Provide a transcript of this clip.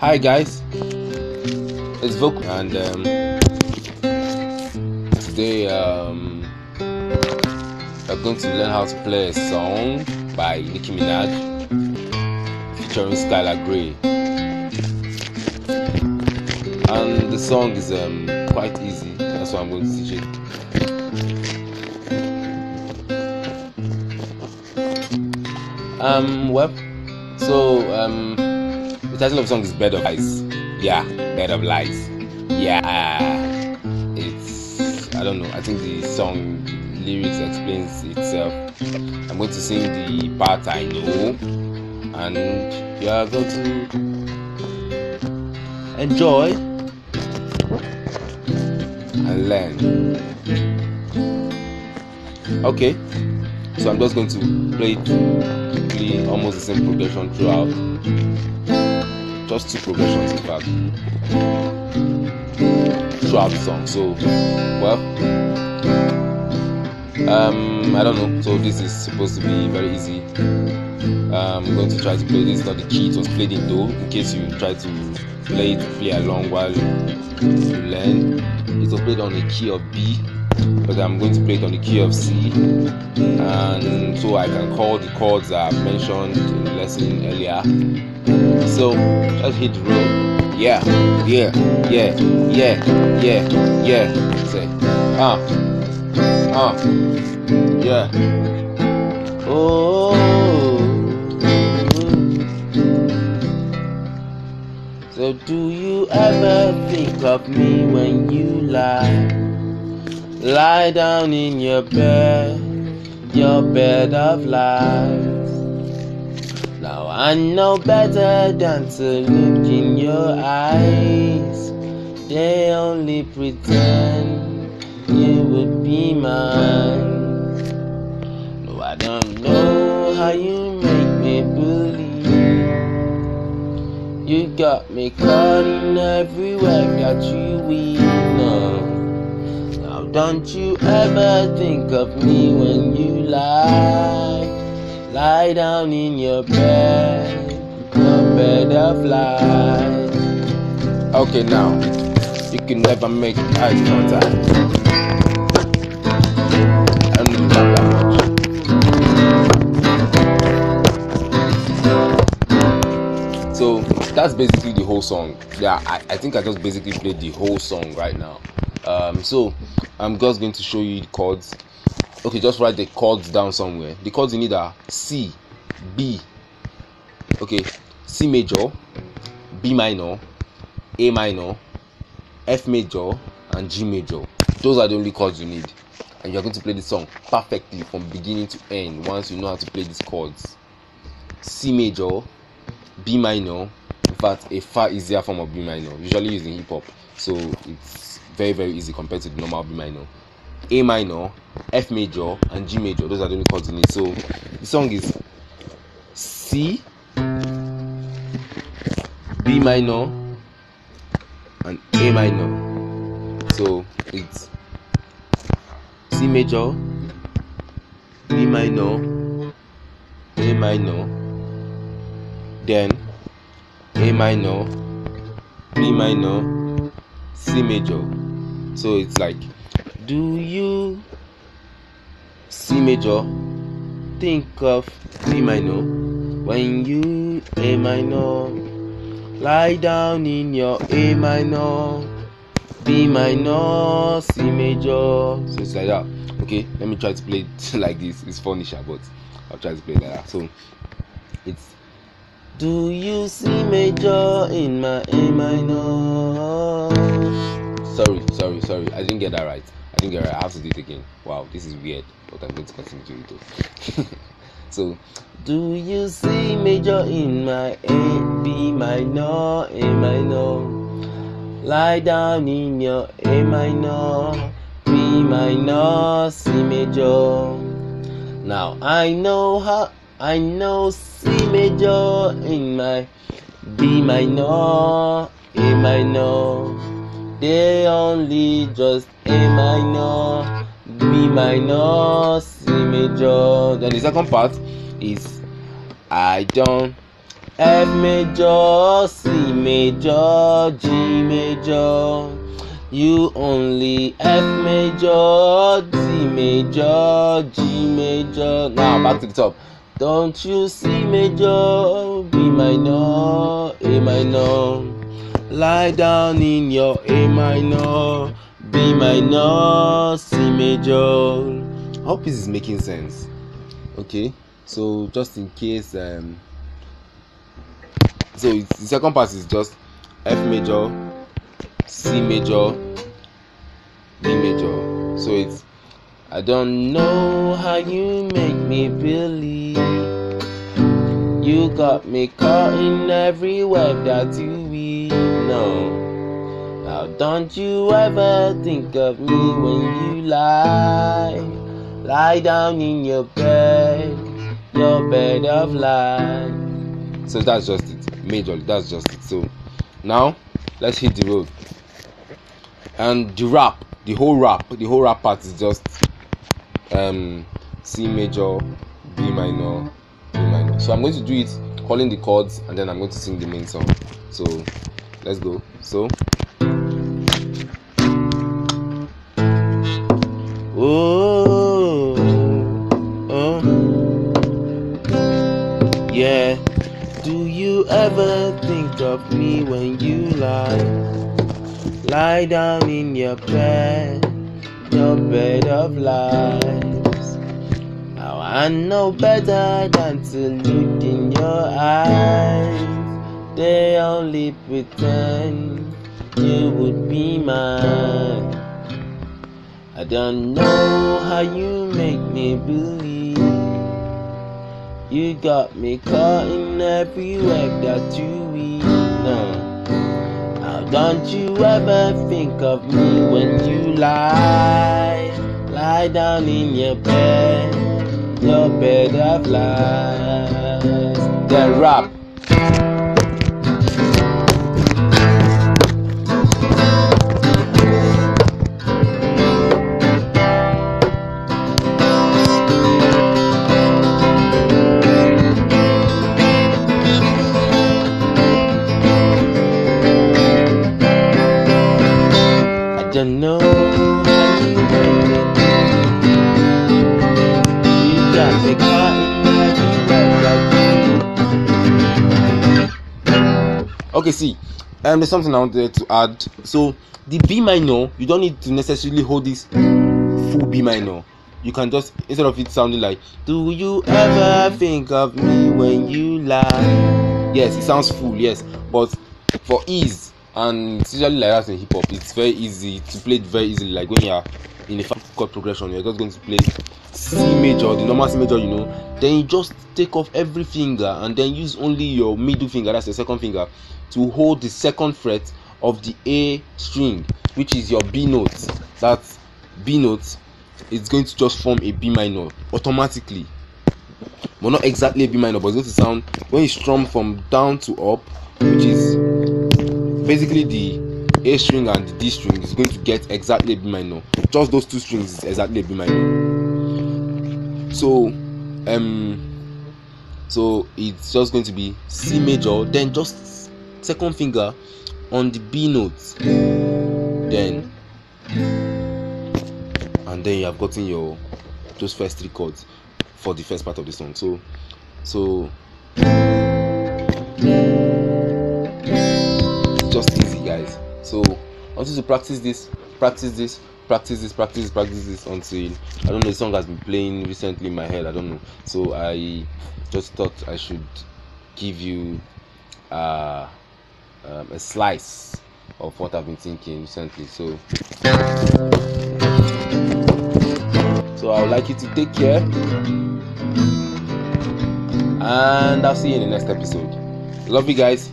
Hi guys, it's Vocal and um, today um, we're going to learn how to play a song by Nicki Minaj featuring Skylar Grey. And the song is um, quite easy, that's why I'm going to teach it. Um, well, so um, the title of the song is Bed of Lies. Yeah, Bed of Lies. Yeah, it's I don't know. I think the song lyrics explains itself. I'm going to sing the part I know, and you are going to enjoy and learn. Okay, so I'm just going to play it quickly, almost the same progression throughout. Just two progressions, in fact, throughout the song. So, well, um, I don't know. So this is supposed to be very easy. Um, I'm going to try to play this. Not the key; it was played in do. In case you try to play it, play along while you learn. It was played on the key of B but I'm going to play it on the key of C, and so I can call the chords I've mentioned in the lesson earlier. So let's hit the road. Yeah, yeah, yeah, yeah, yeah, yeah. Say, ah, uh, ah, uh, yeah. Oh. So do you ever think of me when you lie? Lie down in your bed, your bed of lies. Now I know better than to look in your eyes. They only pretend you would be mine. No, I don't know how you make me believe. You got me caught in everywhere that you. No. Now don't you ever think of me when you lie? Lie down in your bed, your lies. Okay, now you can never make eye contact. So that's basically the whole song. Yeah, I, I think I just basically played the whole song right now. Um, so I'm just going to show you the chords. Okay, just write the chords down somewhere. The chords you need are C, B, okay, C major, B minor, A minor, F major, and G major. Those are the only chords you need, and you're going to play the song perfectly from beginning to end once you know how to play these chords. C major, B minor, in fact, a far easier form of B minor, usually used in hip hop, so it's very very easy compared to the normal B minor. A minor, F major, and G major. Those are the only chords you need. So the song is C, B minor, and A minor. So it's C major, B minor, A minor, then A minor, B minor, C major. So it's like, do you C major think of B minor when you A minor? Lie down in your A minor, B minor, C major. So it's like that. Okay, let me try to play it like this. It's funny, but I'll try to play like that. So it's do you C major in my A minor? Sorry sorry sorry. I didn't get that right. I didn't get right. I have to do it again. Wow this is weird but i'm going to continue to do it so do you C major in my a b minor a minor. Lie down in your a minor. B minor c major. Now i know how i know c major in my b minor a minor they only just A minor, B minor, C major. Then the second part is I don't F major, C major, G major. You only F major, D major, G major. Now back to the top. Don't you C major, B minor, A minor. Lie down in your A minor, B minor, C major. Hope this is making sense. Okay, so just in case um so the second part is just F major, C major, B major. So it's I don't know how you make me believe you got me caught in every web that you weave. No, now don't you ever think of me when you lie, lie down in your bed, your bed of lies. So that's just it majorly that's just it so now let's hit the road and the rap the whole rap the whole rap part is just um c major b minor b minor so i'm going to do it calling the chords and then i'm going to sing the main song. So let's go. So. Oh, oh. Yeah. Do you ever think of me when you lie? Lie down in your bed, your bed of lies. I know better than to look in your eyes. They only pretend you would be mine. I don't know how you make me believe. You got me caught in every web that you weave. No. Now don't you ever think of me when you lie. Lie down in your bed, of lies. The rap. I don't know Okay, see, um, there's something I wanted to add. So the B minor, you don't need to necessarily hold this full B minor. You can just instead of it sounding like, Do you ever think of me when you lie? Yes, it sounds full, yes, but for ease and usually like that in hip hop, it's very easy to play it very easily. Like when you're in a five chord progression, you're just going to play C major, the normal C major, you know. Then you just take off every finger and then use only your middle finger, that's the second finger, to hold the second fret of the A string, which is your B note. That B note. is going to just form a B minor automatically. But not exactly a B minor, but it's going to sound when you strum from down to up, which is basically the A string and the D string is going to get exactly a B minor. Just those two strings is exactly a B minor. So um so it's just going to be C major, then just second finger on the B note. Then and then you have gotten your those first three chords for the first part of the song. So so it's just easy guys so i want you to practice this practice this practice this practice this practice this until i don't know the song has been playing recently in my head i don't know so i just thought i should give you uh, um, a slice of what i've been thinking recently. So so i would like you to take care and i'll see you in the next episode. Love you guys